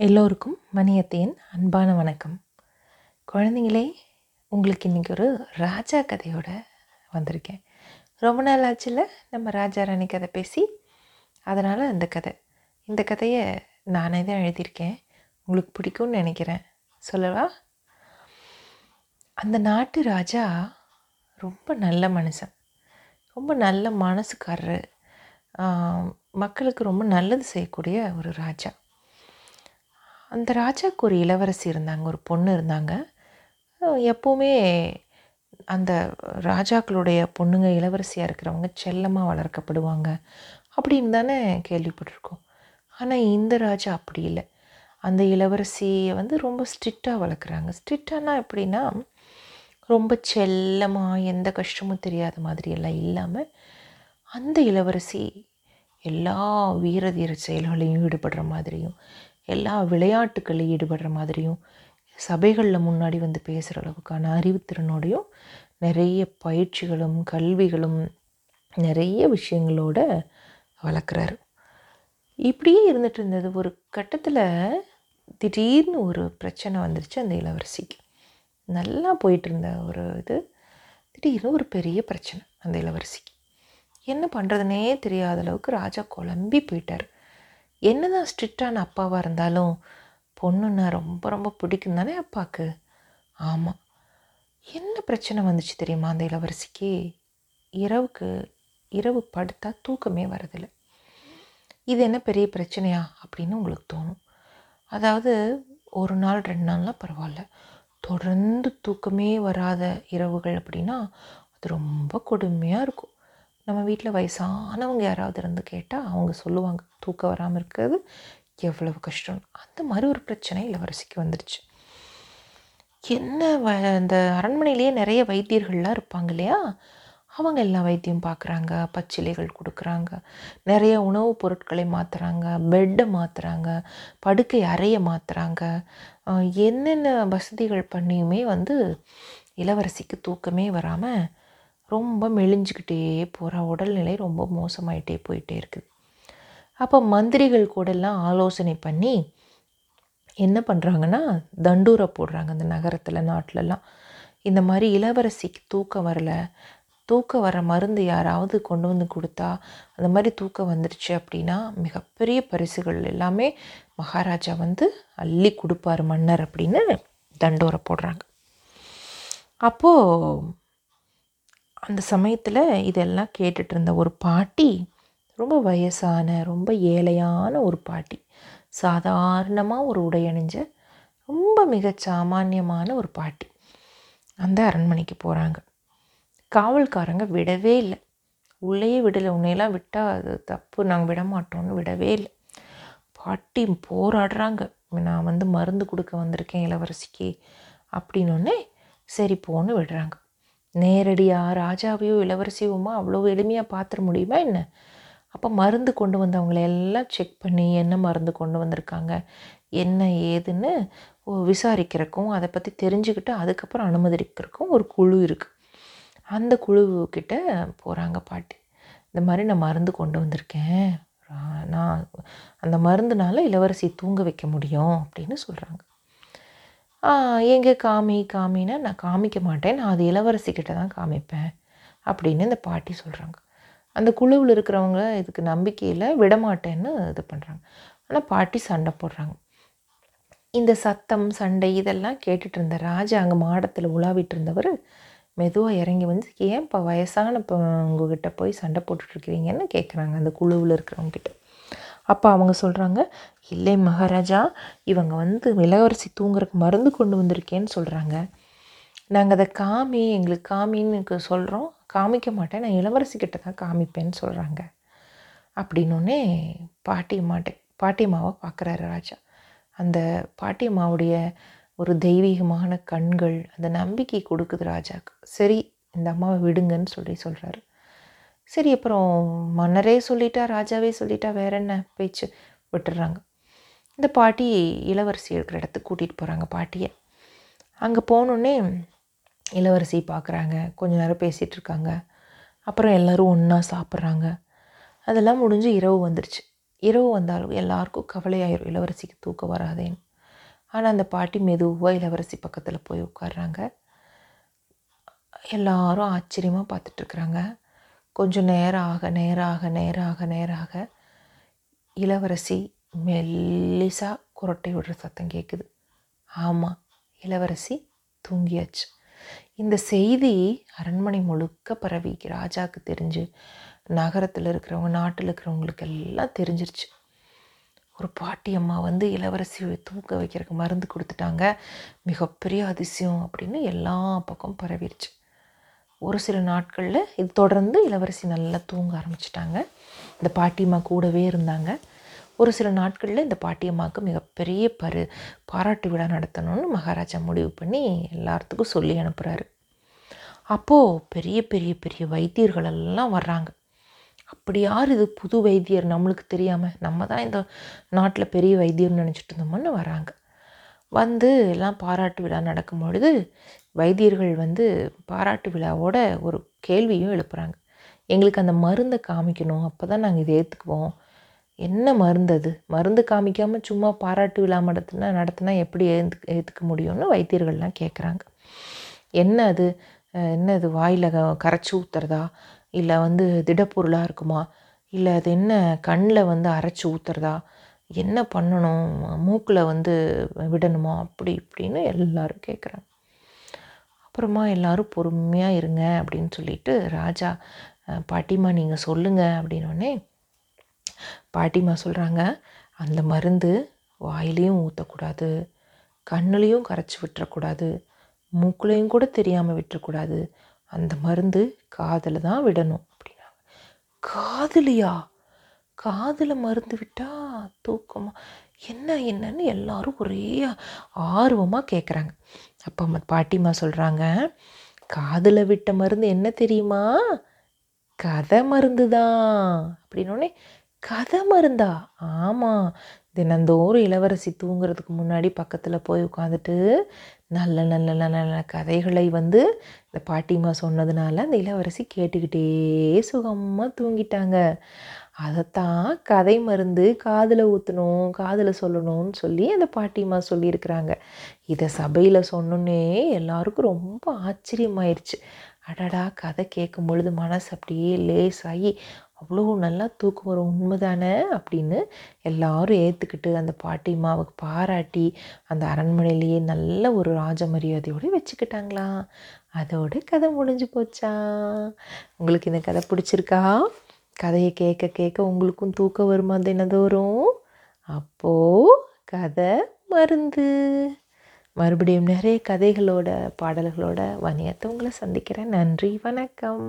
எல்லோருக்கும் மணியத்தையின் அன்பான வணக்கம். குழந்தைங்களே உங்களுக்கு இன்றைக்கி ஒரு ராஜா கதையோடு வந்திருக்கேன். ரொம்ப நாள் ஆச்சுல நம்ம ராஜா ராணி கதை பேசி. அதனால் அந்த கதை. இந்த கதையை நானே தான் எழுதியிருக்கேன். உங்களுக்கு பிடிக்கும்னு நினைக்கிறேன். சொல்லவா? அந்த நாட்டு ராஜா ரொம்ப நல்ல மனுஷன். ரொம்ப நல்ல மனசுக்காரர். மக்களுக்கு ரொம்ப நல்லது செய்யக்கூடிய ஒரு ராஜா. அந்த ராஜாவுக்கு ஒரு இளவரசி இருந்தாங்க ஒரு பொண்ணு இருந்தாங்க. எப்போவுமே அந்த ராஜாக்களுடைய பொண்ணுங்க இளவரசியாக இருக்கிறவங்க செல்லமாக வளர்க்கப்படுவாங்க அப்படின்னு தானே கேள்விப்பட்டிருக்கோம். ஆனால் இந்த ராஜா அப்படி இல்லை. அந்த இளவரசியை வந்து ரொம்ப ஸ்ட்ரிக்டாக வளர்க்குறாங்க. ஸ்ட்ரிக்டானா எப்படின்னா ரொம்ப செல்லமாக எந்த கஷ்டமும் தெரியாத மாதிரி எல்லாம் இல்லாமல் அந்த இளவரசி எல்லா வீர தீர செயல்களையும் ஈடுபடுற மாதிரியும் எல்லா விளையாட்டுகளில் ஈடுபடுற மாதிரியும் சபைகளில் முன்னாடி வந்து பேசுகிற அளவுக்கான அறிவுத்திறனோடையும் நிறைய பயிற்சிகளும் கல்விகளும் நிறைய விஷயங்களோட வளர்க்குறாரு. இப்படியே இருந்துட்டு இருந்தது. ஒரு கட்டத்தில் திடீர்னு ஒரு பிரச்சனை வந்துருச்சு அந்த இளவரசிக்கு. நல்லா போயிட்டு இருந்த ஒரு இது திடீர்னு ஒரு பெரிய பிரச்சனை அந்த இளவரசிக்கு. என்ன பண்ணுறதுனே தெரியாத அளவுக்கு ராஜா குழம்பி போயிட்டார். என்னதான் ஸ்ட்ரிக்டான அப்பாவாக இருந்தாலும் பொண்ணுன்னா ரொம்ப ரொம்ப பிடிக்கும் தானே அப்பாவுக்கு ஆமாம் என்ன பிரச்சனை வந்துச்சு தெரியுமா அந்த இளவரசிக்கு? இரவுக்கு இரவு படுத்தா தூக்கமே வரதில்லை. இது என்ன பெரிய பிரச்சனையா அப்படின்னு உங்களுக்கு தோணும். அதாவது ஒரு நாள் ரெண்டு நாள்லாம் பரவாயில்ல. தொடர்ந்து தூக்கமே வராத இரவுகள் அப்படின்னா அது ரொம்ப கொடுமையாக இருக்கும். நம்ம வீட்டில் வயசானவங்க யாராவது இருந்து கேட்டால் அவங்க சொல்லுவாங்க தூக்கம் வராமல் இருக்கிறது எவ்வளவு கஷ்டம் அந்த மாதிரி ஒரு பிரச்சனை இளவரசிக்கு வந்துடுச்சு என்ன வ அந்த அரண்மனையிலேயே நிறைய வைத்தியர்கள்லாம் இருப்பாங்க இல்லையா? அவங்க எல்லா வைத்தியம் பார்க்குறாங்க பச்சிலைகள் கொடுக்குறாங்க நிறைய உணவுப் பொருட்களை மாற்றுறாங்க பெட்டை மாற்றுறாங்க படுக்கை அறையை மாற்றுறாங்க என்னென்ன வசதிகள் பண்ணியுமே வந்து இளவரசிக்கு தூக்கமே வராமல் ரொம்ப மெலிஞ்சிக்கிட்டே போகிற உடல்நிலை ரொம்ப மோசமாயிட்டே போயிட்டே இருக்குது. அப்போ மந்திரிகள் கூடலாம் ஆலோசனை பண்ணி என்ன பண்ணுறாங்கன்னா தண்டூரை போடுறாங்க அந்த நகரத்தில் நாட்டிலலாம். இந்த மாதிரி இளவரசிக்கு தூக்கம் வரலை. தூக்கம் வர மருந்து யாராவது கொண்டு வந்து கொடுத்தா அந்த மாதிரி தூக்கம் வந்துருச்சு அப்படின்னா மிகப்பெரிய பரிசுகள் எல்லாமே மகாராஜா வந்து அள்ளி கொடுப்பார் மன்னர் அப்படின்னு தண்டோரை போடுறாங்க. அப்போது அந்த சமயத்தில் இதெல்லாம் கேட்டுட்ருந்த ஒரு பாட்டி ரொம்ப வயசான ரொம்ப ஏழையான ஒரு பாட்டி சாதாரணமாக ஒரு உடை அணிஞ்ச ரொம்ப மிக சாமானியமான ஒரு பாட்டி. அந்த அரண்மனைக்கு போகிறாங்க காவல்காரங்க விடவே இல்லை. உள்ளேயே விடலை. உன்னையெல்லாம் விட்டால் அது தப்பு. நாங்கள் விட மாட்டோம்னு விடவே இல்லை. பாட்டி போராடுறாங்க. நான் வந்து மருந்து கொடுக்க வந்திருக்கேன் இளவரசிக்கு. அப்படின்னொன்னே சரி போன்னு விடுறாங்க. நேரடியாக ராஜாவையோ இளவரசியுமா அவ்வளோ எளிமையாக பார்த்துட முடியுமா என்ன? அப்போ மருந்து கொண்டு வந்தவங்களை எல்லாம் செக் பண்ணி என்ன மருந்து கொண்டு வந்திருக்காங்க? என்ன ஏதுன்னு விசாரிக்கிறக்கும் அதை பற்றி தெரிஞ்சுக்கிட்டு அதுக்கப்புறம் அனுமதிக்கிறக்கும் ஒரு குழு இருக்குது அந்த குழு போகிறாங்க பாட்டி. இந்த மாதிரி நான் மருந்து கொண்டு வந்திருக்கேன். நான் அந்த மருந்துனால இளவரசி தூங்க வைக்க முடியும் அப்படின்னு சொல்கிறாங்க எங்கே காமி காமின்னா நான் காமிக்க மாட்டேன். நான் அது இளவரசிக்கிட்ட தான் காமிப்பேன் அப்படின்னு இந்த பாட்டி சொல்கிறாங்க அந்த குழுவில் இருக்கிறவங்க இதுக்கு நம்பிக்கையில் விடமாட்டேன்னு இது பண்ணுறாங்க ஆனால் பாட்டி சண்டை போடுறாங்க. இந்த சத்தம் சண்டை இதெல்லாம் கேட்டுட்டு இருந்த ராஜா அங்கே மாடத்தில் உலாவிட்டு இருந்தவர் மெதுவாக இறங்கி வந்து ஏன் இப்போ வயசான இப்போ உங்ககிட்ட போய் சண்டை போட்டுட்ருக்கிறீங்கன்னு கேட்குறாங்க அந்த குழுவில் இருக்கிறவங்க கிட்ட. அப்போ அவங்க சொல்கிறாங்க இல்லை மகாராஜா இவங்க வந்து இளவரசி தூங்குறதுக்கு மருந்து கொண்டு வந்திருக்கேன்னு சொல்கிறாங்க நாங்கள் அதை காமி எங்களுக்கு காமின்னு சொல்கிறோம் காமிக்க மாட்டேன். நான் இளவரசி கிட்ட தான் காமிப்பேன்னு சொல்கிறாங்க அப்படின்னோடனே பாட்டியம்மாட்டை பாட்டியம்மாவை பார்க்குறாரு ராஜா. அந்த பாட்டியம்மாவுடைய ஒரு தெய்வீகமான கண்கள் அந்த நம்பிக்கை கொடுக்குது ராஜாக்கு. சரி இந்த அம்மாவை விடுங்கன்னு சொல்லி சொல்கிறாரு சரி அப்புறம் மன்னரே சொல்லிட்டா ராஜாவே சொல்லிட்டா வேற என்ன பேச்சு? விட்டுடுறாங்க. இந்த பாட்டி இளவரசி இருக்கிற இடத்துக்கு கூட்டிகிட்டு போகிறாங்க பாட்டியை. அங்கே போனோடனே இளவரசி பார்க்குறாங்க கொஞ்ச நேரம் பேசிகிட்டு இருக்காங்க. அப்புறம் எல்லோரும் ஒன்றா சாப்பிட்றாங்க. அதெல்லாம் முடிஞ்சு இரவு வந்துருச்சு. இரவு வந்தாலும் எல்லாருக்கும் கவலையாயிரும் இளவரசிக்கு தூக்கம் வராதேன்னு. ஆனால் அந்த பாட்டி மெதுவாக இளவரசி பக்கத்தில் போய் உட்காடுறாங்க எல்லாரும் ஆச்சரியமாக பார்த்துட்ருக்குறாங்க கொஞ்சம் நேரம் ஆக நேராக நேராக இளவரசி மெல்லிசா குரட்டை விடுற சத்தம் கேட்குது ஆமாம் இளவரசி தூங்கியாச்சு. இந்த செய்தி அரண்மனை முழுக்க பரவி ராஜாவுக்கு தெரிஞ்சு நகரத்தில் இருக்கிறவங்க நாட்டில் இருக்கிறவங்களுக்கு எல்லாம் தெரிஞ்சிருச்சு. ஒரு பாட்டி அம்மா வந்து இளவரசி தூக்க வைக்கிறதுக்கு மருந்து கொடுத்துட்டாங்க. மிகப்பெரிய அதிசயம் அப்படின்னு எல்லா பக்கம் பரவிடுச்சு ஒரு சில நாட்களில் இது தொடர்ந்து இளவரசி நல்லா தூங்க ஆரம்பிச்சிட்டாங்க. இந்த பாட்டியம்மா கூடவே இருந்தாங்க. ஒரு சில நாட்களில் இந்த பாட்டியம்மாவுக்கு மிகப்பெரிய பரு பாராட்டு விழா நடத்தணும்னு மகாராஜா முடிவு பண்ணி எல்லாத்துக்கும் சொல்லி அனுப்புகிறாரு அப்போது பெரிய பெரிய பெரிய வைத்தியர்கள் எல்லாம் வர்றாங்க. அப்படி யார் இது புது வைத்தியர்? நம்மளுக்கு தெரியாமல் நம்ம தான் இந்த நாட்டில் பெரிய வைத்தியர்னு நினச்சிட்டு இருந்தோம்னு வராங்க வந்து எல்லாம் பாராட்டு விழா நடக்கும் பொழுது வைத்தியர்கள் வந்து பாராட்டு விழாவோட ஒரு கேள்வியும் எழுப்புகிறாங்க எங்களுக்கு அந்த மருந்தை காமிக்கணும் அப்போ தான் நாங்கள் இதை ஏற்றுக்குவோம் என்ன மருந்து அது? மருந்து காமிக்காமல் சும்மா பாராட்டு விழா நடத்தினா நடத்தினா எப்படி ஏந்து ஏற்றுக்க முடியும்னு வைத்தியர்கள்லாம் கேட்குறாங்க என்ன அது? என்ன அது? வாயில் கரைச்சி ஊற்றுறதா இல்லை வந்து திடப்பொருளாக இருக்குமா? இல்லை அது என்ன கண்ணில் வந்து அரைச்சி ஊற்றுறதா என்ன பண்ணணும்? மூக்கில் வந்து விடணுமா? அப்படி இப்படின்னு எல்லோரும் கேட்குறாங்க அப்புறமா எல்லோரும் பொறுமையாக இருங்க அப்படின்னு சொல்லிட்டு ராஜா பாட்டிமா பாட்டிம்மா நீங்கள் சொல்லுங்கள் அப்படின்னோடனே பாட்டிம்மா சொல்கிறாங்க அந்த மருந்து வாயிலையும் ஊற்றக்கூடாது கண்ணுலேயும் கரைச்சி விட்டுறக்கூடாது மூக்குலையும் கூட தெரியாமல் விட்டுறக்கூடாது அந்த மருந்து காதில் தான் விடணும் அப்படின்னாங்க. காதலியா? காதில் மருந்து விட்டால் தூக்கமாக என்ன என்னன்னு எல்லாரும் ஒரே ஆர்வமாக கேட்குறாங்க அப்போ அம்மா பாட்டிம்மா சொல்கிறாங்க காதில் விட்ட மருந்து என்ன தெரியுமா? கதை மருந்து தான் அப்படின்னோடனே கதை மருந்தா? ஆமாம் தினந்தோறும் இளவரசி தூங்குறதுக்கு முன்னாடி பக்கத்தில் போய் உட்காந்துட்டு நல்ல நல்ல நல்ல நல்ல கதைகளை வந்து இந்த பாட்டிம்மா சொன்னதுனால அந்த இளவரசி கேட்டுக்கிட்டே சுகமாக தூங்கிட்டாங்க. அதைத்தான் கதை மருந்து காதில் ஊற்றணும் காதில் சொல்லணும்னு சொல்லி அந்த பாட்டிம்மா சொல்லியிருக்கிறாங்க. இதை சபையில் சொன்னோன்னே எல்லாருக்கும் ரொம்ப ஆச்சரியமாயிருச்சு. அடடா கதை கேட்கும் பொழுது மனசு அப்படியே லேசாகி அவ்வளோ நல்லா தூக்கம் வரும் உண்மைதானே? அப்படின்னு எல்லாரும் ஏற்றுக்கிட்டு அந்த பாட்டிம்மாவுக்கு பாராட்டி அந்த அரண்மனையிலேயே நல்ல ஒரு ராஜ மரியாதையோடு வச்சுக்கிட்டாங்களாம். அதோட கதை முடிஞ்சு போச்சா? உங்களுக்கு இந்த கதை பிடிச்சிருக்கா? கதையை கேட்க கேட்க உங்களுக்கும் தூக்கம் வருமா தினதோறும் அப்போது கதை மருந்து. மறுபடியும் நிறைய கதைகளோட பாடல்களோட வணியத்தை உங்களை சந்திக்கிறேன். நன்றி வணக்கம்.